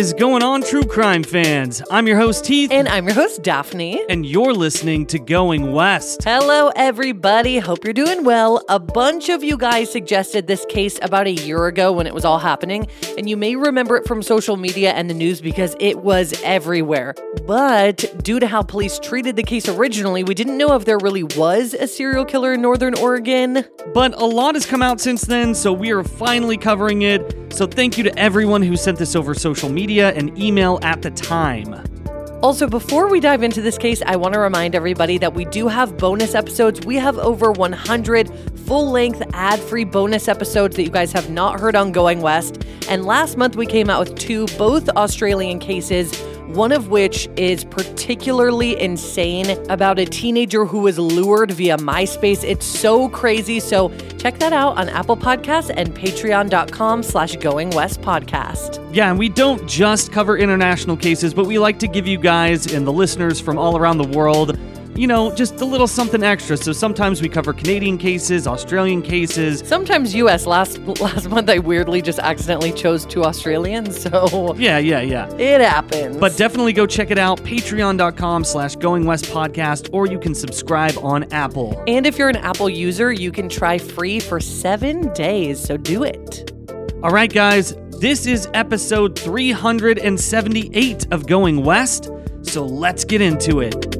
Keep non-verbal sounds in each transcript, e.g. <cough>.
is going on, true crime fans? I'm your host, Heath. And I'm your host, Daphne. And you're listening to Going West. Hello, everybody. Hope you're doing well. A bunch of you guys suggested this case about a year ago when it was all happening. And you may remember it from social media and the news because it was everywhere. But due to how police treated the case originally, we didn't know if there really was a serial killer in Northern Oregon. But a lot has come out since then, so we are finally covering it. So thank you to everyone who sent this over social media and email at the time. Also, before we dive into this case, I want to remind everybody that we do have bonus episodes. We have over 100 full length, ad free bonus episodes that you guys have not heard on Going West. And last month, we came out with two, both Australian cases one of which is particularly insane about a teenager who was lured via MySpace. It's so crazy. So check that out on Apple Podcasts and patreon.com slash going west podcast. Yeah, and we don't just cover international cases, but we like to give you guys and the listeners from all around the world you know, just a little something extra. So sometimes we cover Canadian cases, Australian cases. Sometimes US. Last last month I weirdly just accidentally chose two Australians. <laughs> So Yeah, yeah, yeah. It happens. But definitely go check it out. Patreon.com slash Going West Podcast, or you can subscribe on Apple. And if you're an Apple user, you can try free for seven days. So do it. All right, guys. This is episode 378 of Going West. So let's get into it.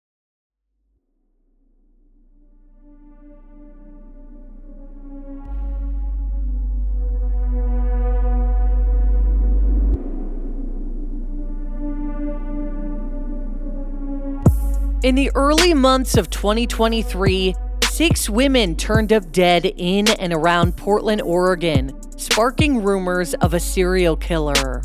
In the early months of 2023, six women turned up dead in and around Portland, Oregon, sparking rumors of a serial killer.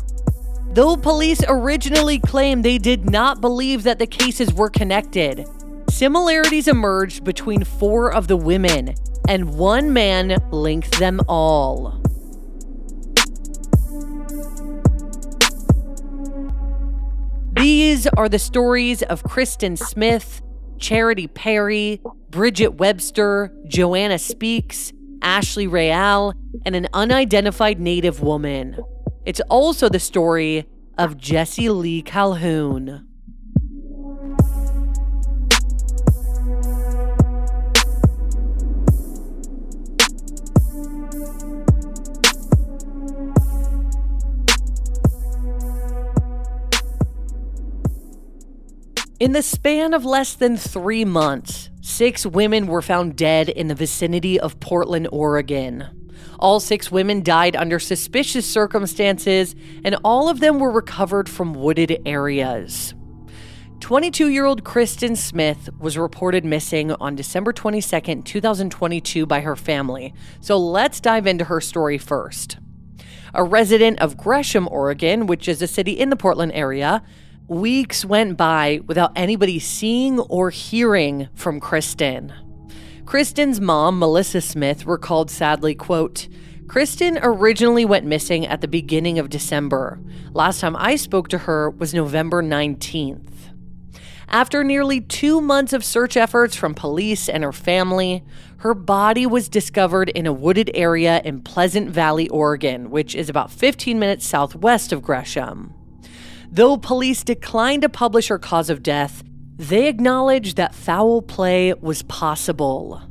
Though police originally claimed they did not believe that the cases were connected, similarities emerged between four of the women, and one man linked them all. These are the stories of Kristin Smith, Charity Perry, Bridget Webster, Joanna Speaks, Ashley Real, and an unidentified Native woman. It's also the story of Jesse Lee Calhoun. In the span of less than three months, six women were found dead in the vicinity of Portland, Oregon. All six women died under suspicious circumstances, and all of them were recovered from wooded areas. 22 year old Kristin Smith was reported missing on December 22, 2022, by her family. So let's dive into her story first. A resident of Gresham, Oregon, which is a city in the Portland area, Weeks went by without anybody seeing or hearing from Kristin. Kristin's mom, Melissa Smith, recalled sadly, quote, Kristin originally went missing at the beginning of December. Last time I spoke to her was November 19th. After nearly two months of search efforts from police and her family, her body was discovered in a wooded area in Pleasant Valley, Oregon, which is about 15 minutes southwest of Gresham. Though police declined to publish her cause of death, they acknowledged that foul play was possible.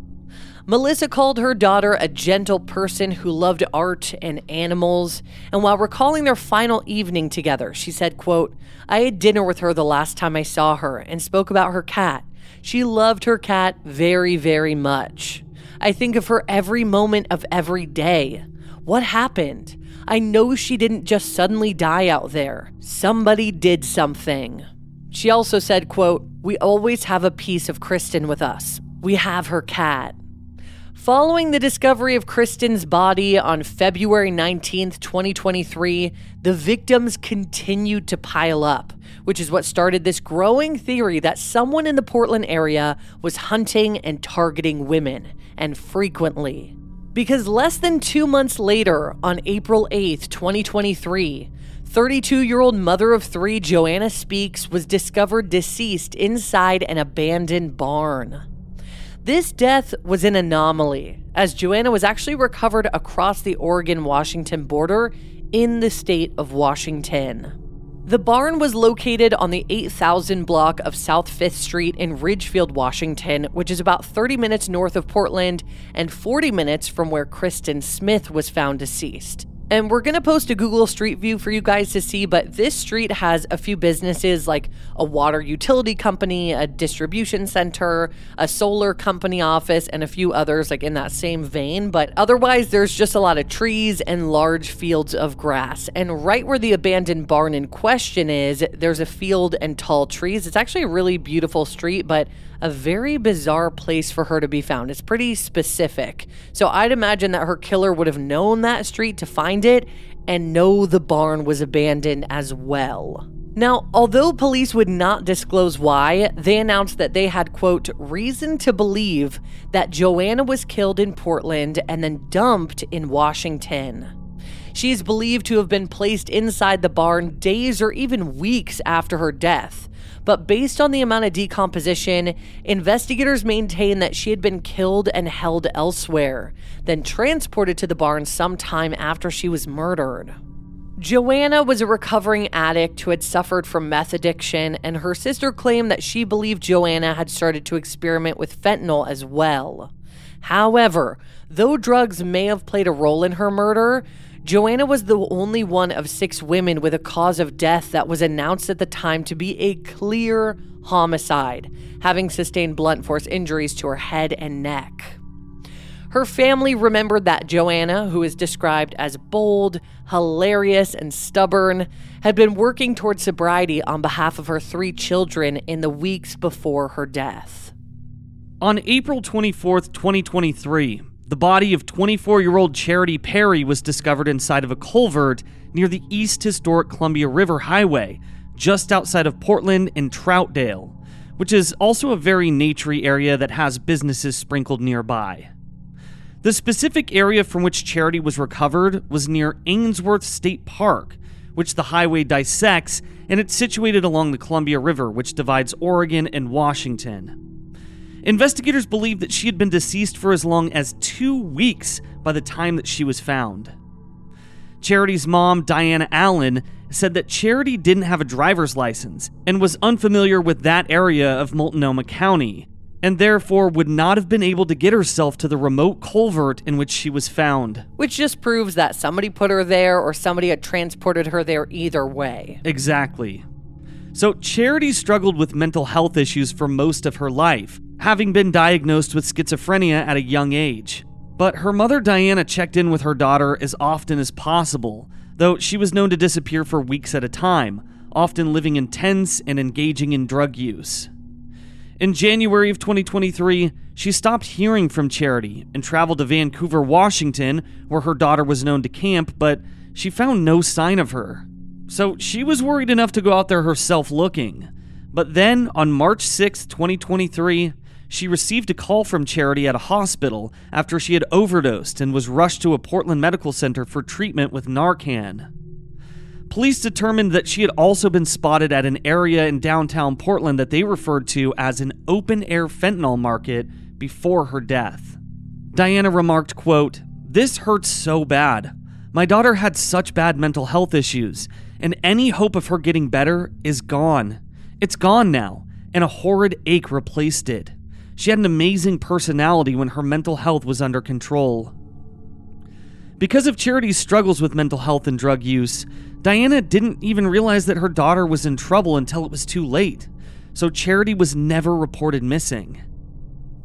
Melissa called her daughter a gentle person who loved art and animals, and while recalling their final evening together, she said, quote, I had dinner with her the last time I saw her and spoke about her cat. She loved her cat very, very much. I think of her every moment of every day. What happened? I know she didn't just suddenly die out there. Somebody did something. She also said, quote, We always have a piece of Kristin with us. We have her cat. Following the discovery of Kristin's body on February 19th, 2023, the victims continued to pile up, which is what started this growing theory that someone in the Portland area was hunting and targeting women, and frequently. Because less than two months later, on April 8th, 2023, 32 year old mother of three Joanna Speaks was discovered deceased inside an abandoned barn. This death was an anomaly, as Joanna was actually recovered across the Oregon Washington border in the state of Washington. The barn was located on the 8000 block of South 5th Street in Ridgefield, Washington, which is about 30 minutes north of Portland and 40 minutes from where Kristin Smith was found deceased. And we're going to post a Google Street View for you guys to see, but this street has a few businesses like a water utility company, a distribution center, a solar company office, and a few others like in that same vein. But otherwise, there's just a lot of trees and large fields of grass. And right where the abandoned barn in question is, there's a field and tall trees. It's actually a really beautiful street, but a very bizarre place for her to be found. It's pretty specific. So I'd imagine that her killer would have known that street to find it and know the barn was abandoned as well. Now, although police would not disclose why, they announced that they had, quote, reason to believe that Joanna was killed in Portland and then dumped in Washington. She is believed to have been placed inside the barn days or even weeks after her death. But based on the amount of decomposition, investigators maintain that she had been killed and held elsewhere, then transported to the barn sometime after she was murdered. Joanna was a recovering addict who had suffered from meth addiction, and her sister claimed that she believed Joanna had started to experiment with fentanyl as well. However, though drugs may have played a role in her murder, Joanna was the only one of six women with a cause of death that was announced at the time to be a clear homicide, having sustained blunt force injuries to her head and neck. Her family remembered that Joanna, who is described as bold, hilarious, and stubborn, had been working toward sobriety on behalf of her three children in the weeks before her death. On April 24th, 2023, the body of 24 year old Charity Perry was discovered inside of a culvert near the East Historic Columbia River Highway, just outside of Portland and Troutdale, which is also a very naturey area that has businesses sprinkled nearby. The specific area from which Charity was recovered was near Ainsworth State Park, which the highway dissects, and it's situated along the Columbia River, which divides Oregon and Washington. Investigators believe that she had been deceased for as long as two weeks by the time that she was found. Charity's mom, Diana Allen, said that Charity didn't have a driver's license and was unfamiliar with that area of Multnomah County, and therefore would not have been able to get herself to the remote culvert in which she was found. Which just proves that somebody put her there or somebody had transported her there either way. Exactly. So, Charity struggled with mental health issues for most of her life, having been diagnosed with schizophrenia at a young age. But her mother Diana checked in with her daughter as often as possible, though she was known to disappear for weeks at a time, often living in tents and engaging in drug use. In January of 2023, she stopped hearing from Charity and traveled to Vancouver, Washington, where her daughter was known to camp, but she found no sign of her. So she was worried enough to go out there herself looking. But then on March 6, 2023, she received a call from Charity at a hospital after she had overdosed and was rushed to a Portland medical center for treatment with Narcan. Police determined that she had also been spotted at an area in downtown Portland that they referred to as an open air fentanyl market before her death. Diana remarked, quote, "This hurts so bad. My daughter had such bad mental health issues, and any hope of her getting better is gone. It's gone now, and a horrid ache replaced it. She had an amazing personality when her mental health was under control." Because of Charity's struggles with mental health and drug use, Diana didn't even realize that her daughter was in trouble until it was too late. So Charity was never reported missing.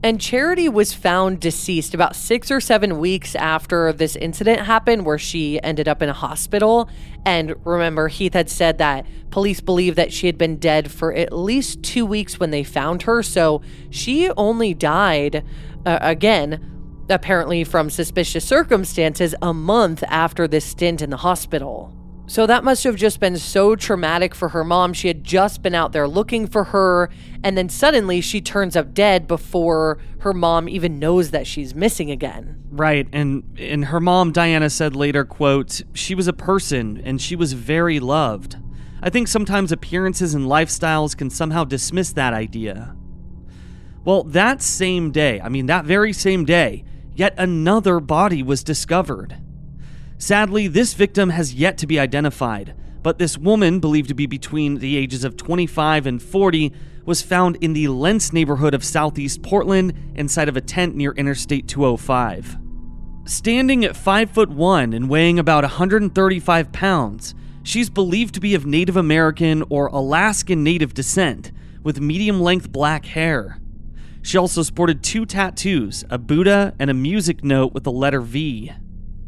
And Charity was found deceased about six or seven weeks after this incident happened, where she ended up in a hospital. And remember, Heath had said that police believe that she had been dead for at least two weeks when they found her. So she only died, uh, again, apparently from suspicious circumstances, a month after this stint in the hospital. So that must have just been so traumatic for her mom. She had just been out there looking for her, and then suddenly she turns up dead before her mom even knows that she's missing again. Right, and and her mom Diana said later, quote, "She was a person and she was very loved. I think sometimes appearances and lifestyles can somehow dismiss that idea." Well, that same day, I mean that very same day, yet another body was discovered. Sadly, this victim has yet to be identified, but this woman, believed to be between the ages of 25 and 40, was found in the Lents neighborhood of southeast Portland inside of a tent near Interstate 205. Standing at 5 foot 1 and weighing about 135 pounds, she's believed to be of Native American or Alaskan Native descent, with medium length black hair. She also sported two tattoos a Buddha and a music note with the letter V.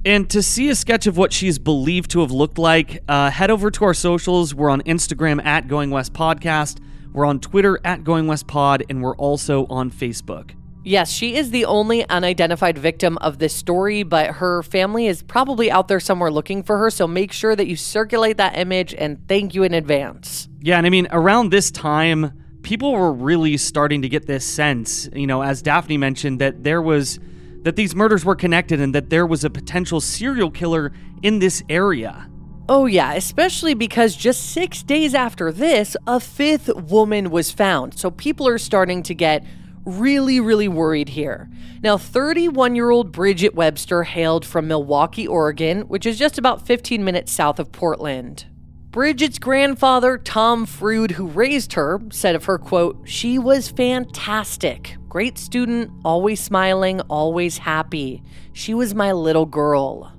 And to see a sketch of what she's believed to have looked like, uh, head over to our socials. We're on Instagram at Going West Podcast. We're on Twitter at Going West Pod, and we're also on Facebook. Yes, she is the only unidentified victim of this story, but her family is probably out there somewhere looking for her. So make sure that you circulate that image and thank you in advance. Yeah, and I mean, around this time, people were really starting to get this sense, you know, as Daphne mentioned, that there was that these murders were connected and that there was a potential serial killer in this area. Oh, yeah, especially because just six days after this, a fifth woman was found. So people are starting to get really, really worried here. Now, 31 year old Bridget Webster hailed from Milwaukie, Oregon, which is just about 15 minutes south of Portland. Bridget's grandfather, Tom Frood, who raised her, said of her, quote, she was fantastic. Great student, always smiling, always happy. She was my little girl.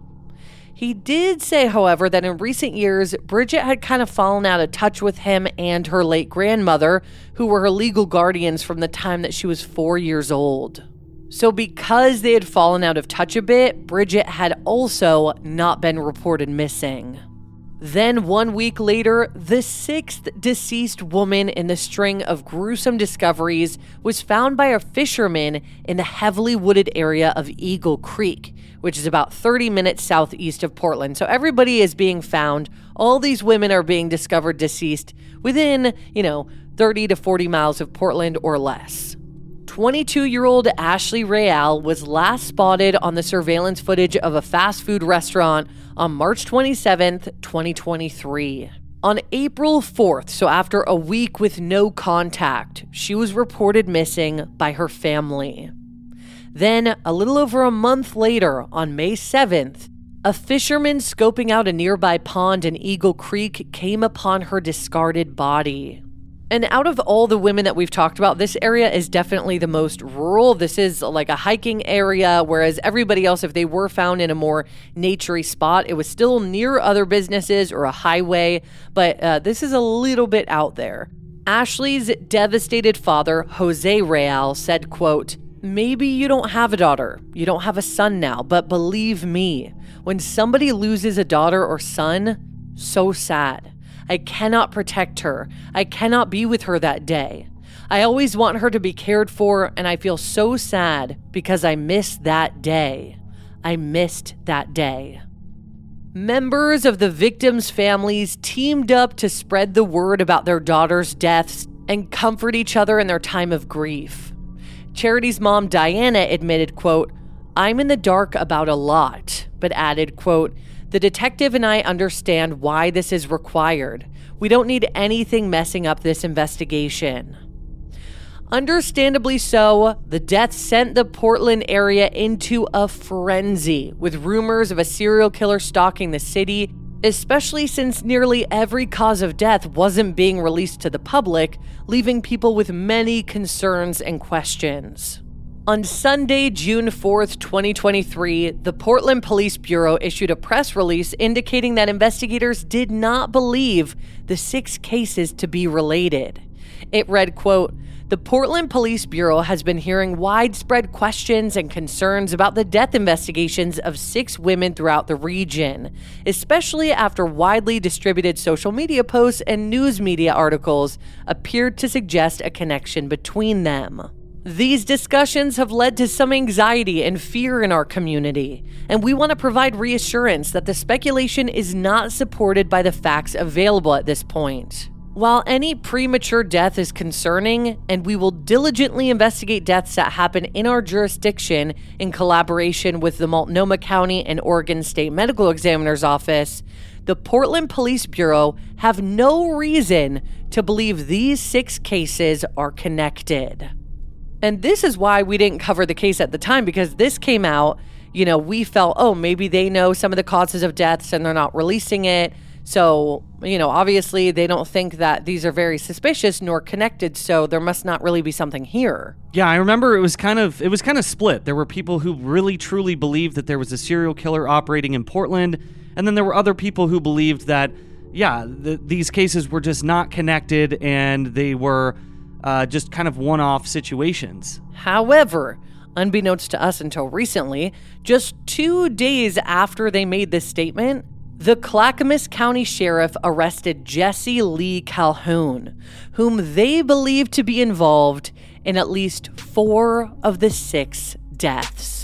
He did say, however, that in recent years, Bridget had kind of fallen out of touch with him and her late grandmother, who were her legal guardians from the time that she was four years old. So, because they had fallen out of touch a bit, Bridget had also not been reported missing. Then, one week later, the sixth deceased woman in the string of gruesome discoveries was found by a fisherman in the heavily wooded area of Eagle Creek, which is about 30 minutes southeast of Portland. So, everybody is being found. All these women are being discovered deceased within, you know, 30 to 40 miles of Portland or less. 22 year old Ashley Real was last spotted on the surveillance footage of a fast food restaurant on March 27th, 2023. On April 4th, so after a week with no contact, she was reported missing by her family. Then, a little over a month later, on May 7th, a fisherman scoping out a nearby pond in Eagle Creek came upon her discarded body. And out of all the women that we've talked about, this area is definitely the most rural. This is like a hiking area, whereas everybody else, if they were found in a more naturey spot, it was still near other businesses or a highway. But uh, this is a little bit out there. Ashley's devastated father, Jose Real, said, quote, Maybe you don't have a daughter, you don't have a son now, but believe me, when somebody loses a daughter or son, so sad. I cannot protect her. I cannot be with her that day. I always want her to be cared for, and I feel so sad because I missed that day. I missed that day. Members of the victims' families teamed up to spread the word about their daughters' deaths and comfort each other in their time of grief. Charity's mom Diana admitted, quote, I'm in the dark about a lot, but added, quote, the detective and I understand why this is required. We don't need anything messing up this investigation. Understandably so, the death sent the Portland area into a frenzy, with rumors of a serial killer stalking the city, especially since nearly every cause of death wasn't being released to the public, leaving people with many concerns and questions. On Sunday, June 4th, 2023, the Portland Police Bureau issued a press release indicating that investigators did not believe the six cases to be related. It read, quote, the Portland Police Bureau has been hearing widespread questions and concerns about the death investigations of six women throughout the region, especially after widely distributed social media posts and news media articles appeared to suggest a connection between them. These discussions have led to some anxiety and fear in our community, and we want to provide reassurance that the speculation is not supported by the facts available at this point. While any premature death is concerning, and we will diligently investigate deaths that happen in our jurisdiction in collaboration with the Multnomah County and Oregon State Medical Examiner's Office, the Portland Police Bureau have no reason to believe these six cases are connected. And this is why we didn't cover the case at the time because this came out, you know, we felt, oh, maybe they know some of the causes of deaths and they're not releasing it. So, you know, obviously they don't think that these are very suspicious nor connected, so there must not really be something here. Yeah, I remember it was kind of it was kind of split. There were people who really truly believed that there was a serial killer operating in Portland, and then there were other people who believed that yeah, the, these cases were just not connected and they were uh, just kind of one-off situations. However, unbeknownst to us until recently, just two days after they made this statement, the Clackamas County Sheriff arrested Jesse Lee Calhoun, whom they believe to be involved in at least four of the six deaths.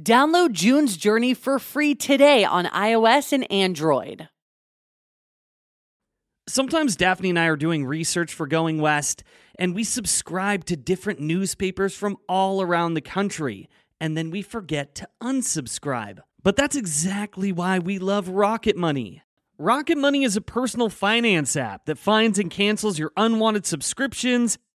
Download June's Journey for free today on iOS and Android. Sometimes Daphne and I are doing research for Going West, and we subscribe to different newspapers from all around the country, and then we forget to unsubscribe. But that's exactly why we love Rocket Money. Rocket Money is a personal finance app that finds and cancels your unwanted subscriptions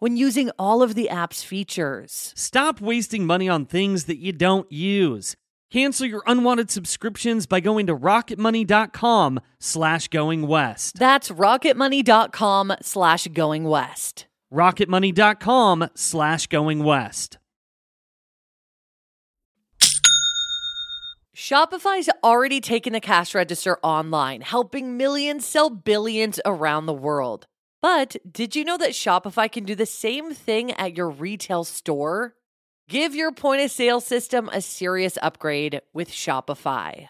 when using all of the app's features. Stop wasting money on things that you don't use. Cancel your unwanted subscriptions by going to rocketmoney.com slash going west. That's rocketmoney.com slash going west. rocketmoney.com slash going west. Shopify's already taken the cash register online, helping millions sell billions around the world. But did you know that Shopify can do the same thing at your retail store? Give your point of sale system a serious upgrade with Shopify.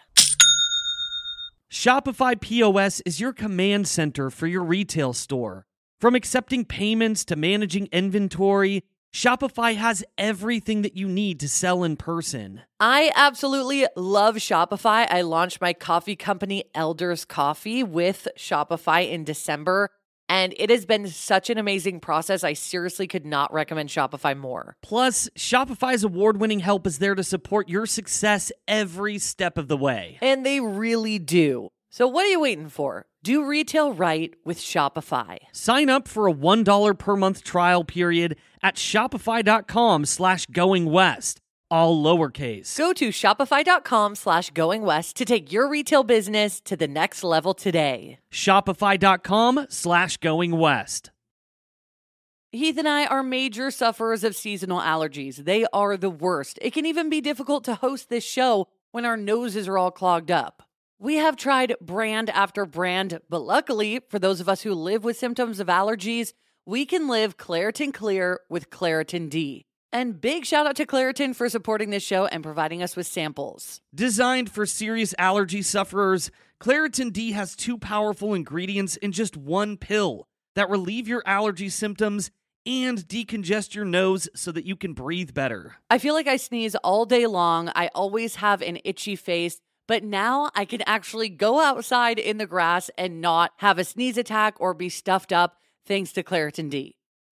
Shopify POS is your command center for your retail store. From accepting payments to managing inventory, Shopify has everything that you need to sell in person. I absolutely love Shopify. I launched my coffee company, Elders Coffee, with Shopify in December. And it has been such an amazing process. I seriously could not recommend Shopify more. Plus, Shopify's award winning help is there to support your success every step of the way. And they really do. So, what are you waiting for? Do retail right with Shopify. Sign up for a $1 per month trial period at shopify.com slash going west, all lowercase. Go to shopify.com slash going west to take your retail business to the next level today. Shopify.com slash going west. Heath and I are major sufferers of seasonal allergies. They are the worst. It can even be difficult to host this show when our noses are all clogged up. We have tried brand after brand, but luckily, for those of us who live with symptoms of allergies, we can live Claritin Clear with Claritin D. And big shout out to Claritin for supporting this show and providing us with samples. Designed for serious allergy sufferers, Claritin D has two powerful ingredients in just one pill that relieve your allergy symptoms and decongest your nose so that you can breathe better. I feel like I sneeze all day long. I always have an itchy face. But now I can actually go outside in the grass and not have a sneeze attack or be stuffed up thanks to Claritin D.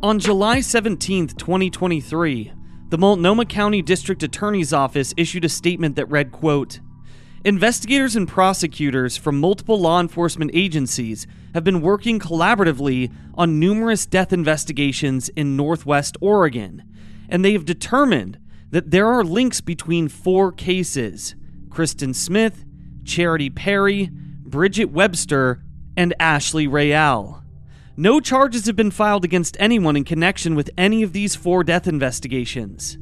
On July 17, 2023, the Multnomah County District Attorney's Office issued a statement that read, quote, Investigators and prosecutors from multiple law enforcement agencies have been working collaboratively on numerous death investigations in Northwest Oregon, and they have determined that there are links between four cases Kristin Smith, Charity Perry, Bridget Webster, and Ashley Real. No charges have been filed against anyone in connection with any of these four death investigations.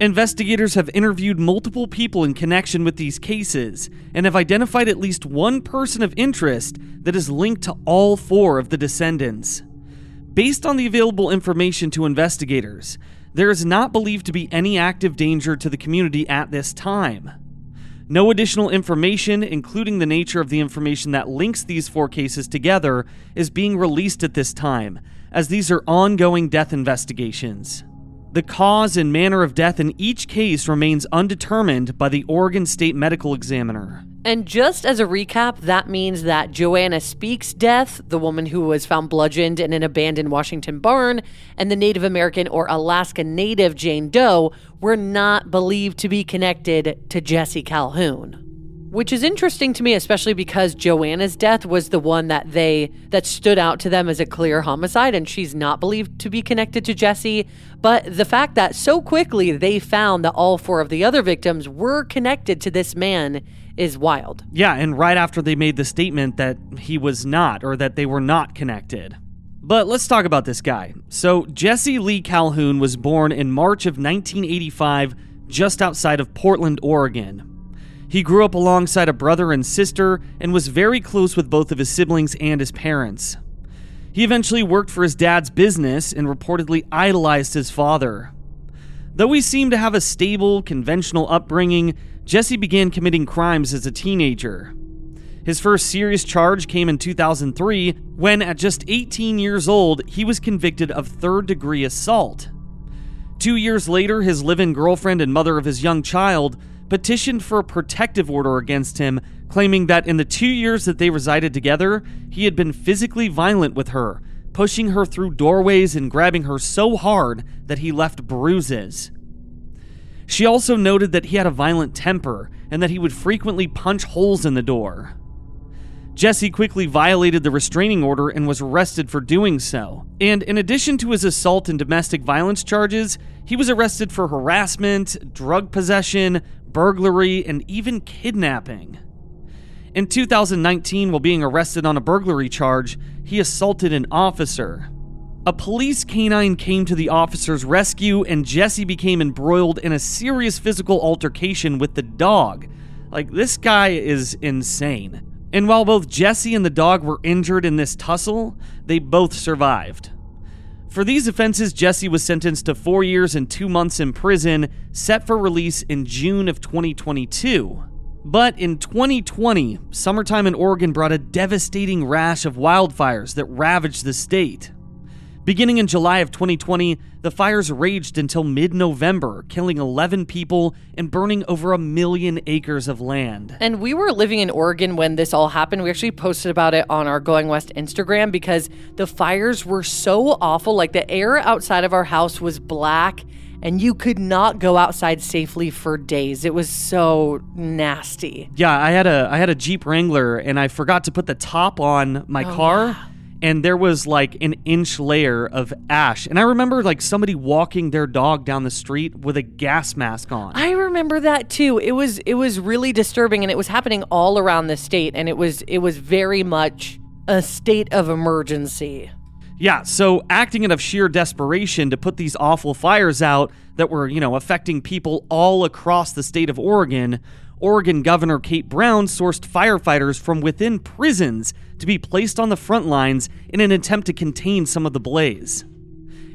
Investigators have interviewed multiple people in connection with these cases and have identified at least one person of interest that is linked to all four of the descendants. Based on the available information to investigators, there is not believed to be any active danger to the community at this time. No additional information, including the nature of the information that links these four cases together, is being released at this time, as these are ongoing death investigations. The cause and manner of death in each case remains undetermined by the Oregon State Medical Examiner. And just as a recap, that means that Joanna Speaks' death, the woman who was found bludgeoned in an abandoned Washington barn, and the Native American or Alaska Native Jane Doe were not believed to be connected to Jesse Calhoun. Which is interesting to me, especially because Joanna's death was the one that they that stood out to them as a clear homicide, and she's not believed to be connected to Jesse. But the fact that so quickly they found that all four of the other victims were connected to this man is wild. Yeah, and right after they made the statement that he was not, or that they were not connected. But let's talk about this guy. So, Jesse Lee Calhoun was born in March of 1985 just outside of Portland, Oregon. He grew up alongside a brother and sister and was very close with both of his siblings and his parents. He eventually worked for his dad's business and reportedly idolized his father. Though he seemed to have a stable, conventional upbringing, Jesse began committing crimes as a teenager. His first serious charge came in 2003 when, at just 18 years old, he was convicted of third degree assault. Two years later, his live in girlfriend and mother of his young child petitioned for a protective order against him, claiming that in the two years that they resided together, he had been physically violent with her, pushing her through doorways and grabbing her so hard that he left bruises. She also noted that he had a violent temper and that he would frequently punch holes in the door. Jesse quickly violated the restraining order and was arrested for doing so. And in addition to his assault and domestic violence charges, he was arrested for harassment, drug possession, burglary, and even kidnapping. In 2019, while being arrested on a burglary charge, he assaulted an officer. A police canine came to the officer's rescue, and Jesse became embroiled in a serious physical altercation with the dog. Like, this guy is insane. And while both Jesse and the dog were injured in this tussle, they both survived. For these offenses, Jesse was sentenced to four years and two months in prison, set for release in June of 2022. But in 2020, summertime in Oregon brought a devastating rash of wildfires that ravaged the state. Beginning in July of 2020, the fires raged until mid November, killing 11 people and burning over a million acres of land. And we were living in Oregon when this all happened. We actually posted about it on our Going West Instagram because the fires were so awful. Like the air outside of our house was black and you could not go outside safely for days. It was so nasty. Yeah, I had a I had a Jeep Wrangler and I forgot to put the top on my Oh, car. yeah. And there was like an inch layer of ash. And I remember like somebody walking their dog down the street with a gas mask on. I remember that too. It was it was really disturbing and it was happening all around the state and it was it was very much a state of emergency. Yeah, so acting out of sheer desperation to put these awful fires out that were, you know, affecting people all across the state of Oregon, Oregon Governor Kate Brown sourced firefighters from within prisons to be placed on the front lines in an attempt to contain some of the blaze.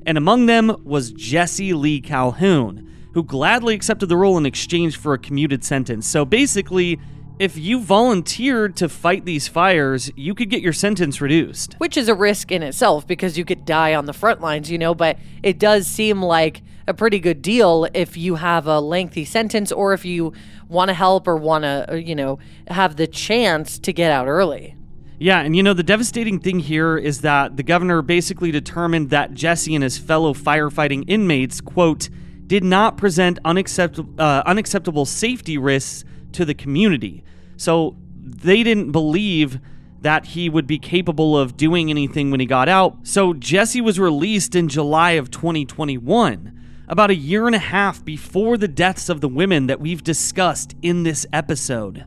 And among them was Jesse Lee Calhoun, who gladly accepted the role in exchange for a commuted sentence. So basically, if you volunteered to fight these fires, you could get your sentence reduced. which is a risk in itself because you could die on the front lines, you know, but it does seem like a pretty good deal if you have a lengthy sentence or if you want to help or want to, you know, have the chance to get out early. Yeah, and you know, the devastating thing here is that the governor basically determined that Jesse and his fellow firefighting inmates, quote, did not present unacceptable, uh, unacceptable safety risks to the community. So they didn't believe that he would be capable of doing anything when he got out. So Jesse was released in July of 2021, about a year and a half before the deaths of the women that we've discussed in this episode.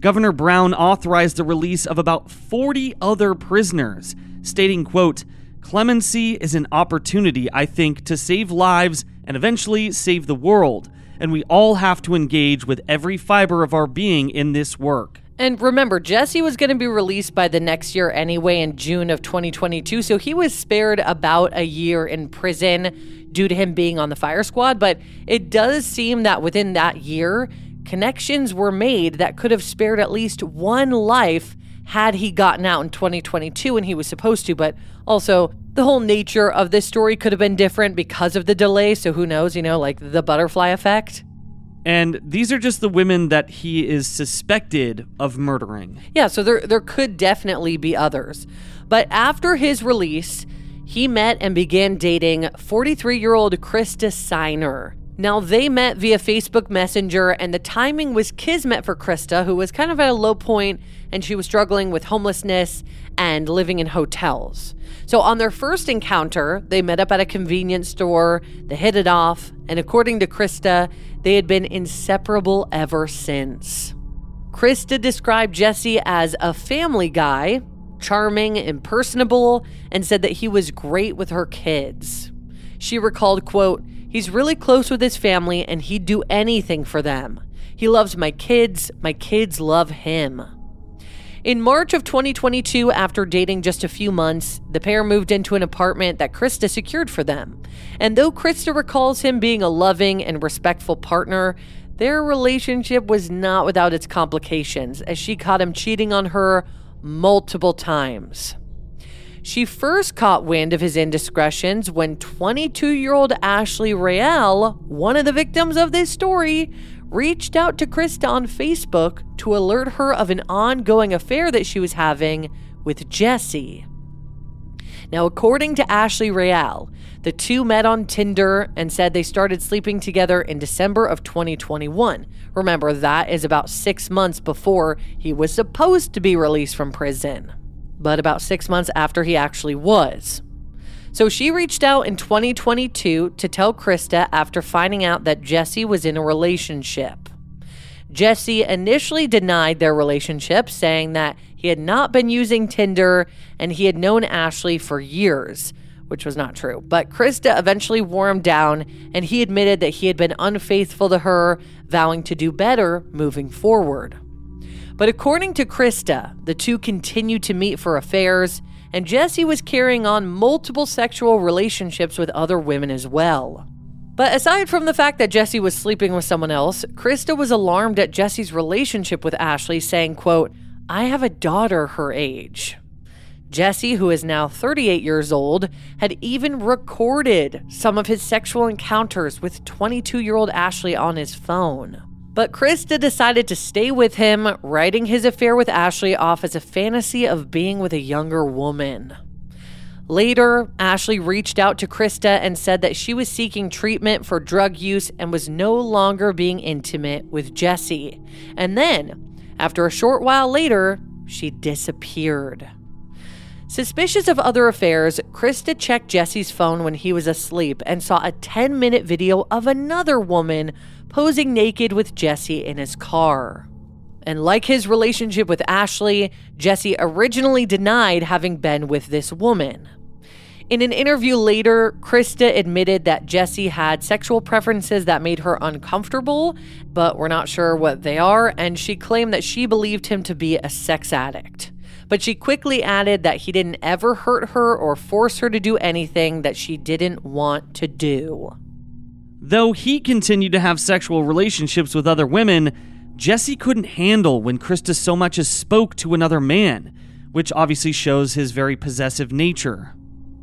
Governor Brown authorized the release of about 40 other prisoners, stating, quote, Clemency is an opportunity, I think, to save lives and eventually save the world, and we all have to engage with every fiber of our being in this work. And remember, Jesse was going to be released by the next year anyway in June of 2022. So he was spared about a year in prison due to him being on the fire squad. But it does seem that within that year, connections were made that could have spared at least one life had he gotten out in 2022 and he was supposed to. But also, the whole nature of this story could have been different because of the delay. So who knows, you know, like the butterfly effect. And these are just the women that he is suspected of murdering. Yeah, so there there could definitely be others. But after his release, he met and began dating 43-year-old Krista Signer. Now they met via Facebook Messenger and the timing was kismet for Krista, who was kind of at a low point and she was struggling with homelessness and living in hotels. So on their first encounter, they met up at a convenience store, they hit it off, and according to Krista, they had been inseparable ever since. Krista described Jesse as a family guy, charming impersonable, and said that he was great with her kids. She recalled, quote, He's really close with his family and he'd do anything for them. He loves my kids, my kids love him. In March of 2022, after dating just a few months, the pair moved into an apartment that Krista secured for them. And though Krista recalls him being a loving and respectful partner, their relationship was not without its complications, as she caught him cheating on her multiple times. She first caught wind of his indiscretions when 22 year old Ashley Real, one of the victims of this story, reached out to Krista on Facebook to alert her of an ongoing affair that she was having with Jesse. Now, according to Ashley Real, the two met on Tinder and said they started sleeping together in December of 2021. Remember, that is about six months before he was supposed to be released from prison, but about six months after he actually was. So she reached out in 2022 to tell Krista after finding out that Jesse was in a relationship. Jesse initially denied their relationship, saying that he had not been using Tinder and he had known Ashley for years, which was not true. But Krista eventually wore him down and he admitted that he had been unfaithful to her, vowing to do better moving forward. But according to Krista, the two continued to meet for affairs, and Jesse was carrying on multiple sexual relationships with other women as well. But aside from the fact that Jesse was sleeping with someone else, Krista was alarmed at Jesse's relationship with Ashley, saying, quote, I have a daughter her age. Jesse, who is now 38 years old, had even recorded some of his sexual encounters with 22 year old Ashley on his phone. But Krista decided to stay with him, writing his affair with Ashley off as a fantasy of being with a younger woman. Later, Ashley reached out to Krista and said that she was seeking treatment for drug use and was no longer being intimate with Jesse. And then, after a short while later, she disappeared. Suspicious of other affairs, Krista checked Jesse's phone when he was asleep and saw a 10 minute video of another woman posing naked with Jesse in his car. And like his relationship with Ashley, Jesse originally denied having been with this woman. In an interview later, Krista admitted that Jesse had sexual preferences that made her uncomfortable, but we're not sure what they are, and she claimed that she believed him to be a sex addict. But she quickly added that he didn't ever hurt her or force her to do anything that she didn't want to do. Though he continued to have sexual relationships with other women, Jesse couldn't handle when Krista so much as spoke to another man, which obviously shows his very possessive nature.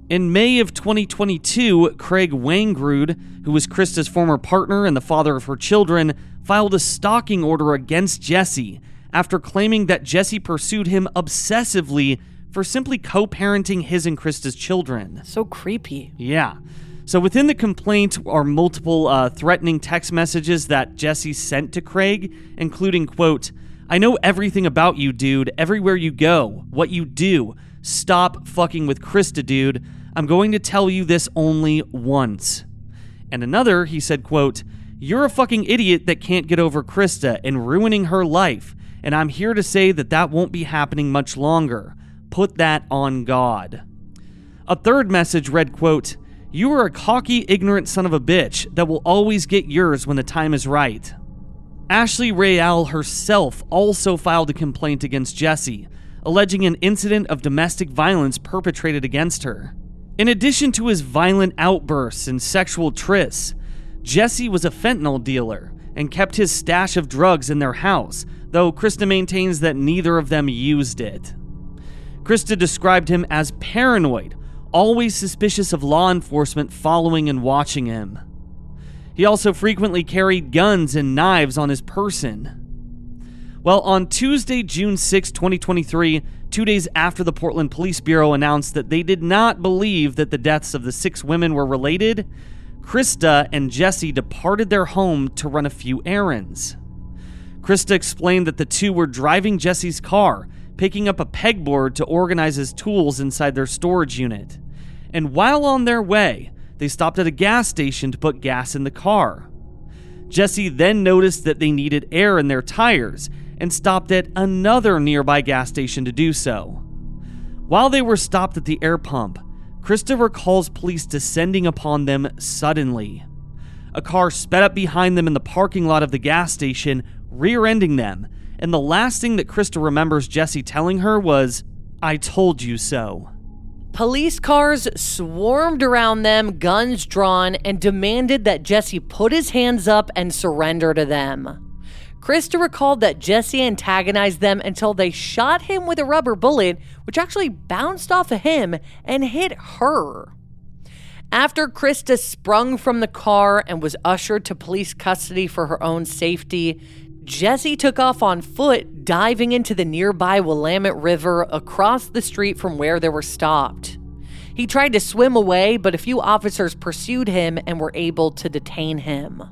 In May of 2022, Craig Wangrud, who was Krista's former partner and the father of her children, filed a stalking order against Jesse after claiming that Jesse pursued him obsessively for simply co parenting his and Krista's children. So creepy. Yeah. So within the complaint are multiple uh, threatening text messages that Jesse sent to Craig, including quote, "I know everything about you, dude. Everywhere you go, what you do. Stop fucking with Krista, dude. I'm going to tell you this only once." And another, he said, quote, "You're a fucking idiot that can't get over Krista and ruining her life, and I'm here to say that that won't be happening much longer. Put that on God." A third message read, quote, you are a cocky, ignorant son of a bitch that will always get yours when the time is right. Ashley Real herself also filed a complaint against Jesse, alleging an incident of domestic violence perpetrated against her. In addition to his violent outbursts and sexual trysts, Jesse was a fentanyl dealer and kept his stash of drugs in their house, though Krista maintains that neither of them used it. Krista described him as paranoid, always suspicious of law enforcement following and watching him. He also frequently carried guns and knives on his person. Well, on Tuesday, June 6, 2023, two days after the Portland Police Bureau announced that they did not believe that the deaths of the six women were related, Krista and Jesse departed their home to run a few errands. Krista explained that the two were driving Jesse's car picking up a pegboard to organize his tools inside their storage unit. And while on their way, they stopped at a gas station to put gas in the car. Jesse then noticed that they needed air in their tires and stopped at another nearby gas station to do so. While they were stopped at the air pump, Krista recalls police descending upon them suddenly. A car sped up behind them in the parking lot of the gas station, rear ending them, and the last thing that Krista remembers Jesse telling her was, I told you so. Police cars swarmed around them, guns drawn, and demanded that Jesse put his hands up and surrender to them. Krista recalled that Jesse antagonized them until they shot him with a rubber bullet, which actually bounced off of him and hit her. After Krista sprung from the car and was ushered to police custody for her own safety, Jesse took off on foot, diving into the nearby Willamette River across the street from where they were stopped. He tried to swim away, but a few officers pursued him and were able to detain him.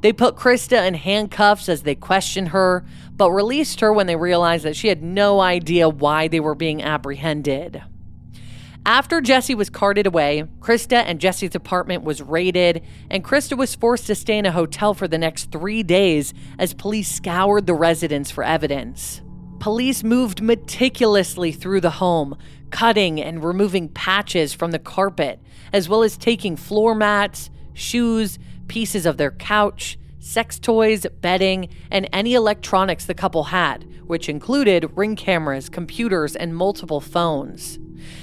They put Krista in handcuffs as they questioned her, but released her when they realized that she had no idea why they were being apprehended. After Jesse was carted away, Krista and Jesse's apartment was raided, and Krista was forced to stay in a hotel for the next three days as police scoured the residence for evidence. Police moved meticulously through the home, cutting and removing patches from the carpet, as well as taking floor mats, shoes, pieces of their couch, sex toys, bedding, and any electronics the couple had, which included ring cameras, computers, and multiple phones.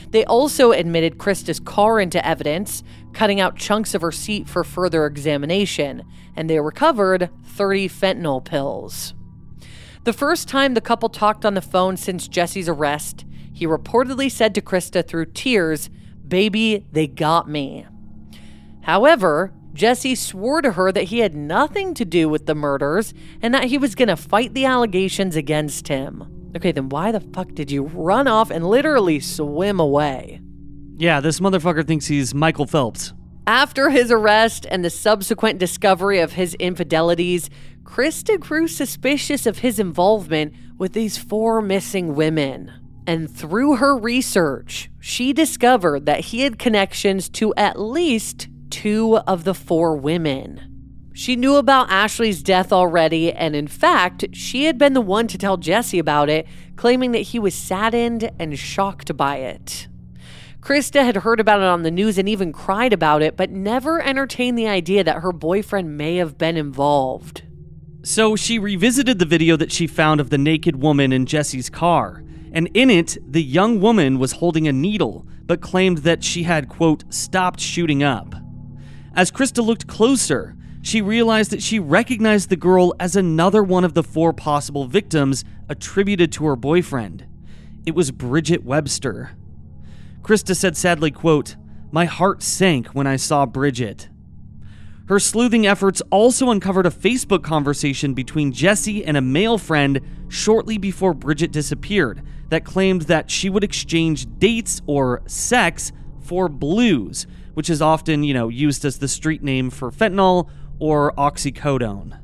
They also admitted Krista's car into evidence, cutting out chunks of her seat for further examination, and they recovered 30 fentanyl pills. The first time the couple talked on the phone since Jesse's arrest, he reportedly said to Krista through tears, Baby, they got me. However, Jesse swore to her that he had nothing to do with the murders and that he was going to fight the allegations against him. Okay, then why the fuck did you run off and literally swim away? Yeah, this motherfucker thinks he's Michael Phelps. After his arrest and the subsequent discovery of his infidelities, Krista grew suspicious of his involvement with these four missing women. And through her research, she discovered that he had connections to at least two of the four women. She knew about Ashley's death already, and in fact, she had been the one to tell Jesse about it, claiming that he was saddened and shocked by it. Krista had heard about it on the news and even cried about it, but never entertained the idea that her boyfriend may have been involved. So she revisited the video that she found of the naked woman in Jesse's car, and in it, the young woman was holding a needle, but claimed that she had, quote, stopped shooting up. As Krista looked closer, she realized that she recognized the girl as another one of the four possible victims attributed to her boyfriend. It was Bridget Webster. Krista said sadly, quote, My heart sank when I saw Bridget. Her sleuthing efforts also uncovered a Facebook conversation between Jesse and a male friend shortly before Bridget disappeared that claimed that she would exchange dates or sex for blues, which is often, you know, used as the street name for fentanyl or oxycodone.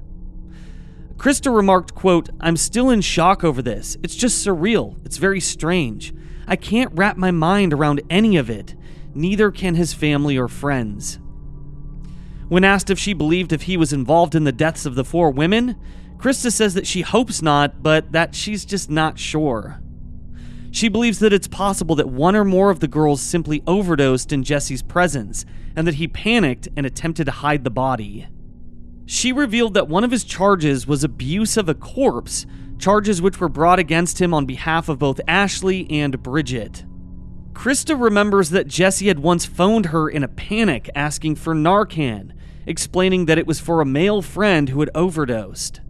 Krista remarked, quote, I'm still in shock over this. It's just surreal. It's very strange. I can't wrap my mind around any of it. Neither can his family or friends. When asked if she believed if he was involved in the deaths of the four women, Krista says that she hopes not, but that she's just not sure. She believes that it's possible that one or more of the girls simply overdosed in Jesse's presence and that he panicked and attempted to hide the body. She revealed that one of his charges was abuse of a corpse, charges which were brought against him on behalf of both Ashley and Bridget. Krista remembers that Jesse had once phoned her in a panic asking for Narcan, explaining that it was for a male friend who had overdosed.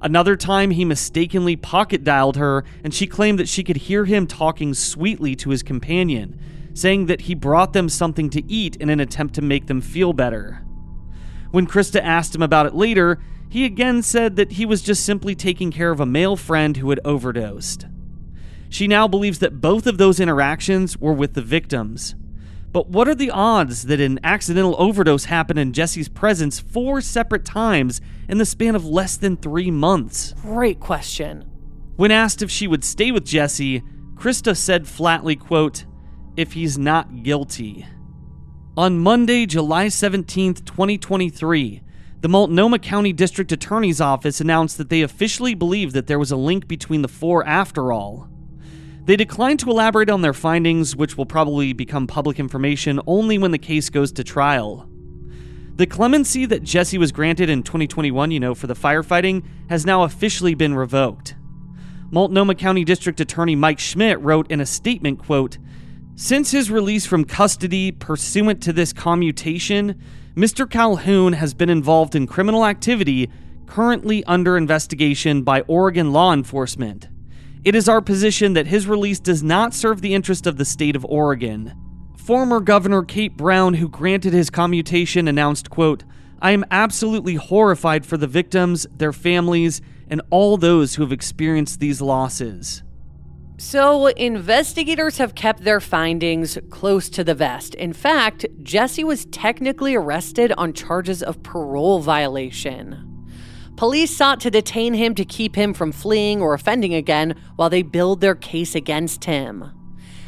Another time, he mistakenly pocket dialed her, and she claimed that she could hear him talking sweetly to his companion, saying that he brought them something to eat in an attempt to make them feel better. When Krista asked him about it later, he again said that he was just simply taking care of a male friend who had overdosed. She now believes that both of those interactions were with the victims. But what are the odds that an accidental overdose happened in Jesse's presence four separate times in the span of less than three months? Great question. When asked if she would stay with Jesse, Krista said flatly, quote, if he's not guilty. On Monday, July 17, 2023, the Multnomah County District Attorney's Office announced that they officially believe that there was a link between the four after all. They declined to elaborate on their findings, which will probably become public information only when the case goes to trial. The clemency that Jesse was granted in 2021, you know, for the firefighting, has now officially been revoked. Multnomah County District Attorney Mike Schmidt wrote in a statement, quote, Since his release from custody pursuant to this commutation, Mr. Calhoun has been involved in criminal activity currently under investigation by Oregon law enforcement. It is our position that his release does not serve the interest of the state of Oregon. Former Governor Kate Brown, who granted his commutation, announced, quote, I am absolutely horrified for the victims, their families, and all those who have experienced these losses. So, investigators have kept their findings close to the vest. In fact, Jesse was technically arrested on charges of parole violation. Police sought to detain him to keep him from fleeing or offending again while they build their case against him.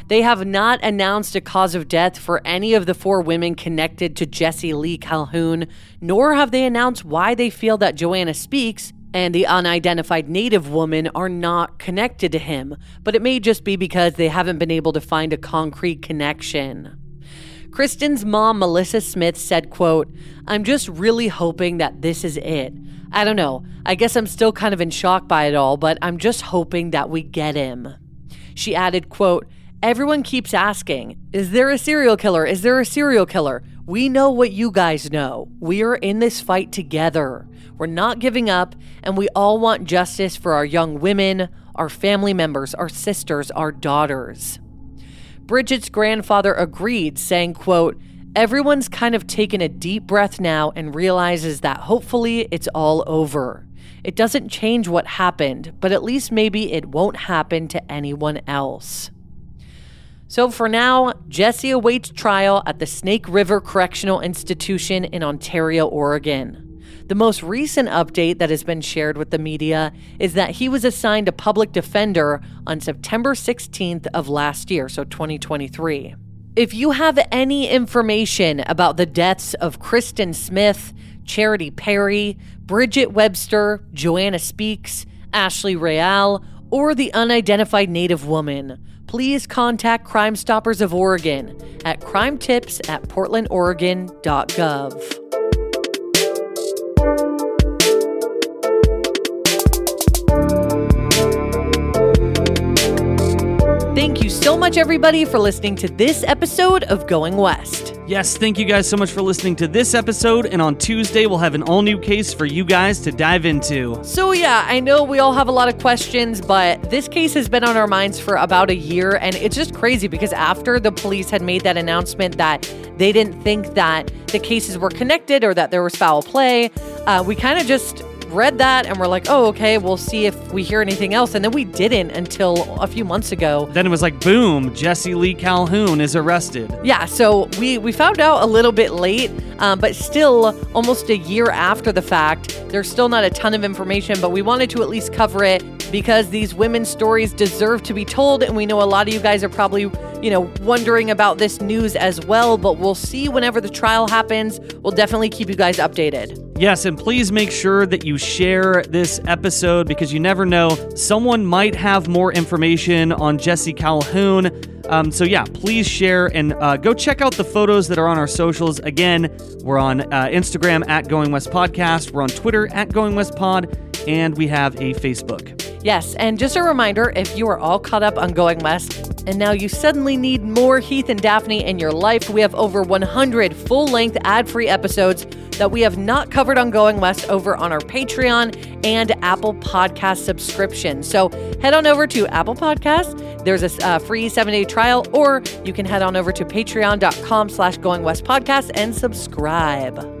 They have not announced a cause of death for any of the four women connected to Jesse Lee Calhoun, nor have they announced why they feel that Joanna Speaks and the unidentified native woman are not connected to him, but it may just be because they haven't been able to find a concrete connection. Kristin's mom, Melissa Smith, said, quote, I'm just really hoping that this is it. I don't know. I guess I'm still kind of in shock by it all, but I'm just hoping that we get him. She added, quote, Everyone keeps asking, Is there a serial killer? Is there a serial killer? We know what you guys know. We are in this fight together. We're not giving up, and we all want justice for our young women, our family members, our sisters, our daughters. Bridget's grandfather agreed, saying, quote, Everyone's kind of taken a deep breath now and realizes that hopefully it's all over. It doesn't change what happened, but at least maybe it won't happen to anyone else. So for now, Jesse awaits trial at the Snake River Correctional Institution in Ontario, Oregon. The most recent update that has been shared with the media is that he was assigned a public defender on September 16th of last year, so 2023. If you have any information about the deaths of Kristin Smith, Charity Perry, Bridget Webster, Joanna Speaks, Ashley Real, or the unidentified Native woman, please contact Crime Stoppers of Oregon at crimetips at portlandoregon.gov. Thank you so much, everybody, for listening to this episode of Going West. Yes, thank you guys so much for listening to this episode. And on Tuesday, we'll have an all new case for you guys to dive into. So, yeah, I know we all have a lot of questions, but this case has been on our minds for about a year. And it's just crazy because after the police had made that announcement that they didn't think that the cases were connected or that there was foul play, uh, we kind of just read that and we're like, oh, okay, we'll see if we hear anything else. And then we didn't until a few months ago. Then it was like, boom, Jesse Lee Calhoun is arrested. Yeah, so we, we found out a little bit late, um, but still almost a year after the fact. There's still not a ton of information, but we wanted to at least cover it because these women's stories deserve to be told. And we know a lot of you guys are probably, you know, wondering about this news as well, but we'll see whenever the trial happens. We'll definitely keep you guys updated. Yes, and please make sure that you share this episode because you never know. Someone might have more information on Jesse Calhoun. Um, so, yeah, please share and uh, go check out the photos that are on our socials. Again, we're on uh, Instagram at Going West Podcast, we're on Twitter at Going West Pod, and we have a Facebook. Yes, and just a reminder if you are all caught up on Going West and now you suddenly need more Heath and Daphne in your life, we have over 100 full length ad free episodes that we have not covered on Going West over on our Patreon and Apple Podcast subscription. So head on over to Apple Podcast. There's a uh, free seven day trial, or you can head on over to patreon.com slash Going West Podcast and subscribe.